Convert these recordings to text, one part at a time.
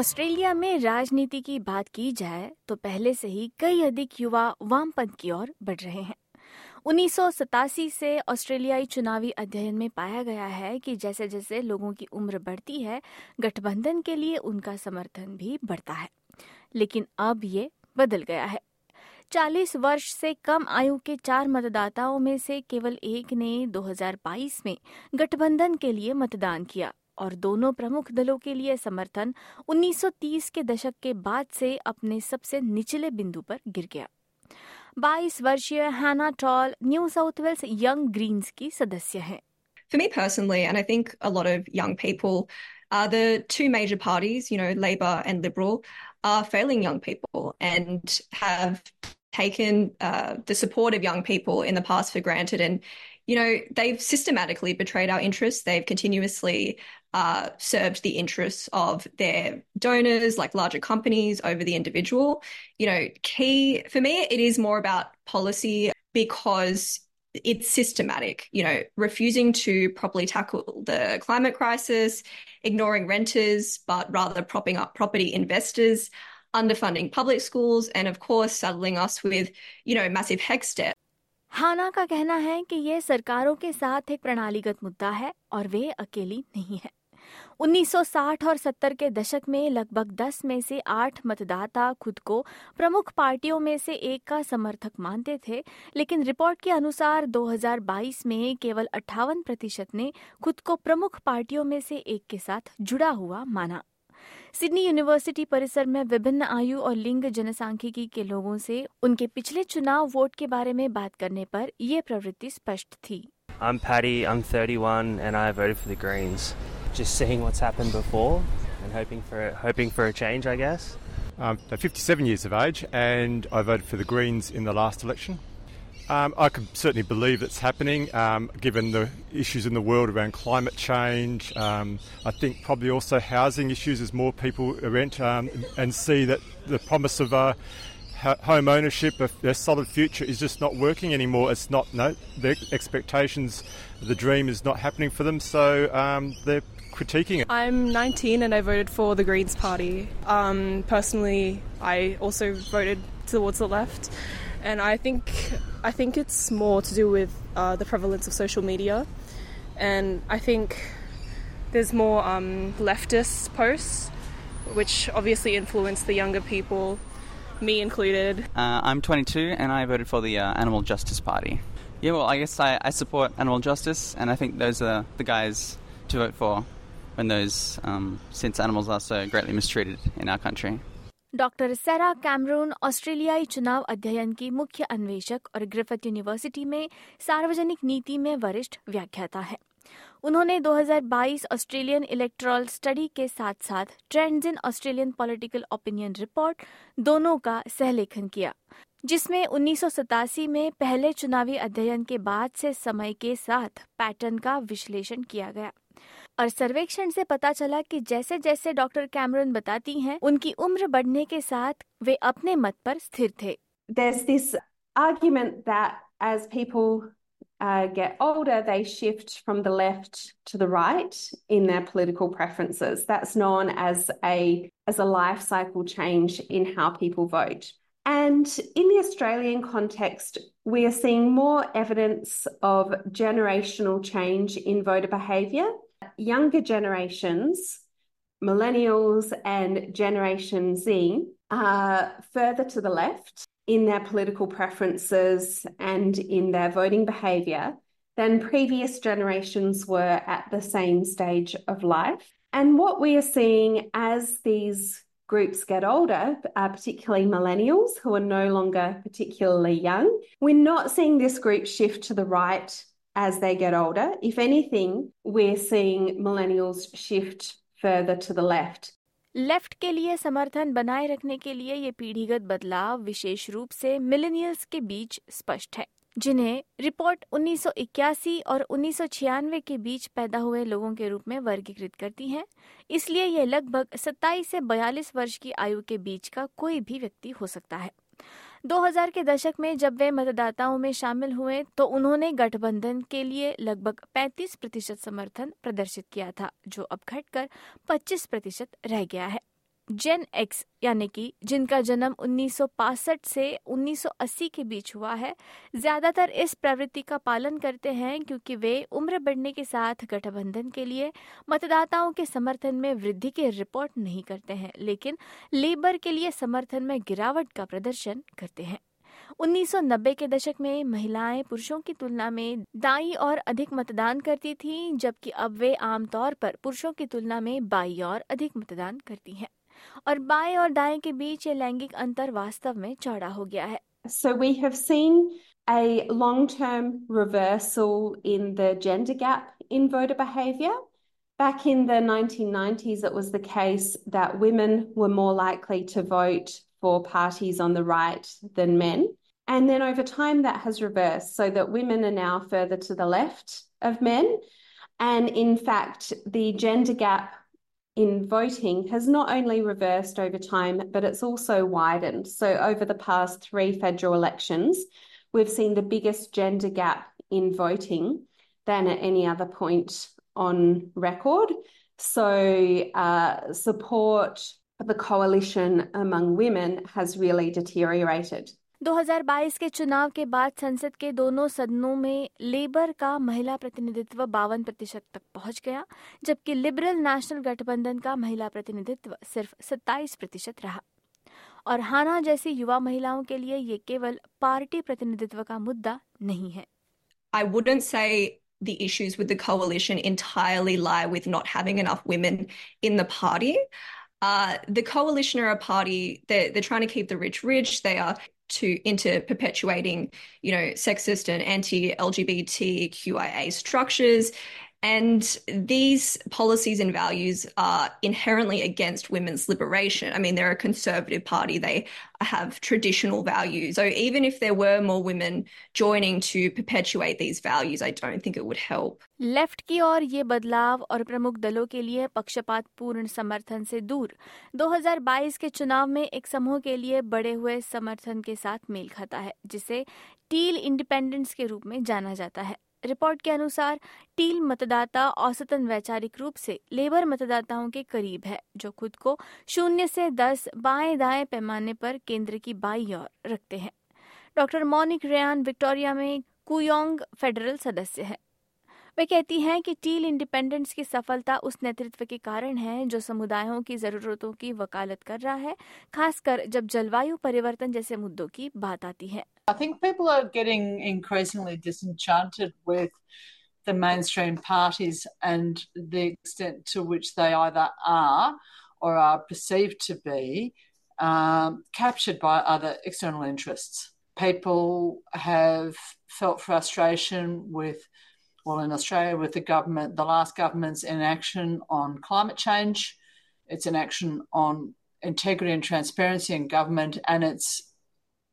Australia में राजनीति की बात की जाए तो पहले से ही कई अधिक युवा वामपंथ की ओर बढ़ रहे हैं। उन्नीस सौ सतासी से ऑस्ट्रेलियाई चुनावी अध्ययन में पाया गया है कि जैसे जैसे लोगों की उम्र बढ़ती है, गठबंधन के लिए उनका समर्थन भी बढ़ता है। लेकिन अब ये बदल गया है। 40 वर्ष से कम आयु के चार मतदाताओं में से केवल एक ने 2022 में गठबंधन के लिए मतदान किया। और दोनों प्रमुख दलों के लिए समर्थन 1930 के दशक के बाद से अपने सबसे निचले बिंदु पर गिर गया 22 वर्षीय Hannah Tall New South Wales Young Greens की सदस्य हैं For me personally, and I think a lot of young people, uh, the two major parties, you know, Labor and Liberal, are failing young people and have taken uh, the support of young people in the past for granted. And, you know, they've systematically betrayed our interests. They've continuously uh, served the interests of their donors, like larger companies, over the individual. You know, key for me, it is more about policy because it's systematic, you know, refusing to properly tackle the climate crisis, ignoring renters, but rather propping up property investors, underfunding public schools, and of course, saddling us with, you know, massive HECS debt. हाना का कहना है कि यह सरकारों के साथ एक प्रणालीगत मुद्दा है और वे अकेली नहीं है। 1960 और 70 के दशक में लगभग 10 में से 8 मतदाता खुद को प्रमुख पार्टियों में से एक का समर्थक मानते थे, लेकिन रिपोर्ट के अनुसार 2022 में केवल अट्ठावन प्रतिशत ने खुद को प्रमुख पार्टियों में से एक के साथ जुड़ा हुआ माना। सिडनी यूनिवर्सिटी परिसर में विभिन्न आयु और लिंग जनसांख्यिकी के लोगों से उनके पिछले चुनाव वोट के बारे में बात करने पर यह प्रवृत्ति स्पष्ट थी I'm Paddy, I'm 31 and I voted for the Greens. just seeing what's happened before and hoping for hoping for a change, I guess. I'm 57 years of age, and I voted for the Greens in the last election. Um, I can certainly believe it's happening, um, given the issues in the world around climate change. Um, I think probably also housing issues as more people rent um, and see that the promise of uh, home ownership, a, solid future, is just not working anymore. It's not no the expectations, the dream is not happening for them. So um, they're critiquing it? I'm 19 and I voted for the Greens Party. Um, personally, I also voted towards the left, and I think I think it's more to do with uh, the prevalence of social media, and I think there's more um, leftist posts, which obviously influence the younger people, me included. Uh, I'm 22 and I voted for the uh, Animal Justice Party. Yeah, well, I guess I, I support animal justice, and I think those are the guys to vote for when those um, since animals are so greatly mistreated in our country. Doctor Sarah Cameron, ऑस्ट्रेलियाई चुनाव अध्ययन की मुख्य अन्वेषक और Griffith university में सार्वजनिक नीति में वरिष्ठ व्याख्याता है। उन्होंने 2022 ऑस्ट्रेलियन इलेक्ट्रल स्टडी के साथ साथ trends in Australian political opinion report दोनों का सहलेखन किया, जिसमें उन्नीस सौ सतासी में पहले चुनावी अध्ययन के बाद से समय के साथ पैटर्न का विश्लेषण किया गया। और सर्वेक्षण से पता चला कि जैसे जैसे डॉक्टर कैमरन बताती हैं उनकी उम्र बढ़ने के साथ वे अपने मत पर स्थिर थे uh, get older, they shift from the left to the right in their political preferences. That's known as a as a life cycle change in how people vote. And in the Australian context, we are seeing more evidence of generational change in voter behaviour younger generations, millennials and Generation Z, are further to the left in their political preferences and in their voting behaviour than previous generations were at the same stage of life. And what we are seeing as these groups get older, uh, particularly millennials who are no longer particularly young, we're not seeing this group shift to the right as they get older. If anything, we're seeing millennials shift further to the left. Left के लिए समर्थन बनाए रखने के लिए ये पीढ़ीगत बदलाव विशेष रूप से मिलेनियल्स के बीच स्पष्ट है जिन्हें रिपोर्ट 1981 और 1996 के बीच पैदा हुए लोगों के रूप में वर्गीकृत करती है इसलिए यह लगभग 27 से 42 वर्ष की आयु के बीच का कोई भी व्यक्ति हो सकता है 2000 के दशक में जब वे मतदाताओं में शामिल हुए तो उन्होंने गठबंधन के लिए लगभग 35 प्रतिशत समर्थन प्रदर्शित किया था, जो अब घटकर 25 प्रतिशत रह गया है। जेन एक्स यानी कि जिनका जन्म 1965 से 1980 के बीच हुआ है, ज़्यादातर इस प्रवृत्ति का पालन करते हैं क्योंकि वे उम्र बढ़ने के साथ गठबंधन के लिए मतदाताओं के समर्थन में वृद्धि की रिपोर्ट नहीं करते हैं, लेकिन लेबर के लिए समर्थन में गिरावट का प्रदर्शन करते हैं। 1990 के दशक में महिलाएँ पुरुषों की तुलना में दाई और अधिक मतदान करती थीं, जबकि अब वे आमतौर पर पुरुषों की तुलना में बाई और अधिक मतदान करती हैं। और बाएं और दाएं के बीच ये लैंगिक अंतर वास्तव में चौड़ा हो गया है So we have seen a long-term reversal in the gender gap in voter behaviour. Back in the 1990s, it was the case that women were more likely to vote for parties on the right than men. And then over time, that has reversed so that women are now further to the left of men. And in fact, the gender gap in voting has not only reversed over time, but it's also widened. So, over the past three federal elections, we've seen the biggest gender gap in voting than at any other point on record. So, uh, support for the coalition among women has really deteriorated. 2022 के चुनाव के बाद संसद के दोनों सदनों में labour का महिला प्रतिनिधित्व बावन प्रतिशत तक पहुँच गया जबकि लिबरल नेशनल गठबंधन का महिला प्रतिनिधित्व सिर्फ़ 27 प्रतिशत रहा और हाना जैसी युवा महिलाओं के लिए ये केवल पार्टी प्रतिनिधित्व का मुद्दा नहीं है I wouldn't say the issues with the coalition entirely lie with not having enough women in the party. Uh, the coalition are a party, they're, they're trying to keep the rich rich. They are to into perpetuating, you know, sexist and anti-LGBTQIA structures. And these policies and values are inherently against women's liberation. I mean, they're a conservative party. They have traditional values. So even if there were more women joining to perpetuate these values, I don't think it would help. Left की ओर ये बदलाव और प्रमुख दलों के लिए पक्षपात पूर्ण समर्थन से दूर 2022 के चुनाव में एक समूह के लिए बड़े हुए समर्थन के साथ मेल खाता है जिसे टील इंडिपेंडेंस के रूप में जाना जाता है रिपोर्ट के अनुसार, टील मतदाता औसतन वैचारिक रूप से लेबर मतदाताओं के करीब है, जो खुद को शून्य से दस बाएँ दाएँ पैमाने पर केंद्र की बाई ओर रखते हैं। डॉक्टर मोनिक रेयान विक्टोरिया में कुयोंग फेडरल सदस्य है। वे कहती हैं कि टील इंडिपेंडेंस की सफलता उस नेतृत्व के कारण है, जो समुदायों की जरूरतों की वकालत कर रहा है, खासकर जब जलवायु परिवर्तन जैसे मुद्दों की बात आती है। I think people are getting increasingly disenchanted with the mainstream parties and the extent to which they either are or are perceived to be um, captured by other external interests. People have felt frustration with, well, in Australia, with the government, the last government's inaction on climate change, its inaction on integrity and transparency in government, and its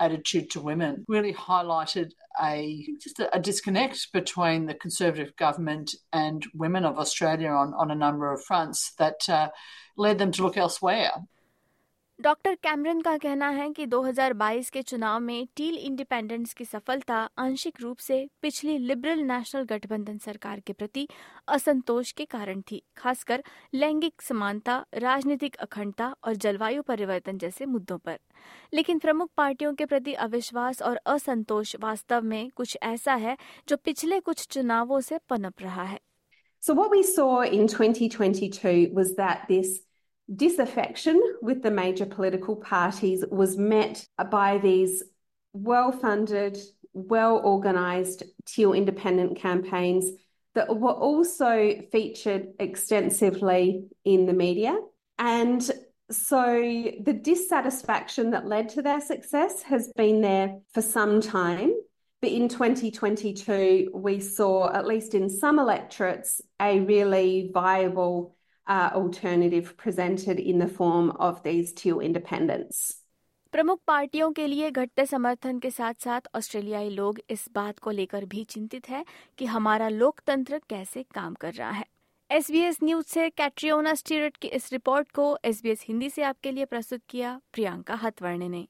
attitude to women really highlighted a just a, a, disconnect between the conservative government and women of Australia on, on a number of fronts that uh, led them to look elsewhere. Doctor Cameron का कहना है कि 2022 के चुनाव में till independence की सफलता आंशिक रूप से पिछली लिबरल नेशनल गठबंधन सरकार के प्रति असंतोष के कारण थी, खासकर लैंगिक समानता, राजनीतिक अखंडता और जलवायु परिवर्तन जैसे मुद्दों पर। लेकिन प्रमुख पार्टियों के प्रति अविश्वास और असंतोष वास्तव में कुछ ऐसा है जो पिछले कुछ चुनावों से पनप रहा है। So what we saw in 2022 was that this disaffection with the major political parties was met by these well funded, well organised teal independent campaigns that were also featured extensively in the media. And so the dissatisfaction that led to their success has been there for some time. But in 2022, we saw, at least in some electorates, a really viable alternative presented in the form of these teal independents. प्रमुख पार्टियों के लिए घटते समर्थन के साथ साथ ऑस्ट्रेलियाई लोग इस बात को लेकर भी चिंतित है कि हमारा लोकतंत्र कैसे काम कर रहा है एस बी एस न्यूज़ से कैट्रियोना स्टीरट की इस रिपोर्ट को एस बी एस हिंदी से आपके लिए प्रस्तुत किया प्रियंका हथवर्णे ने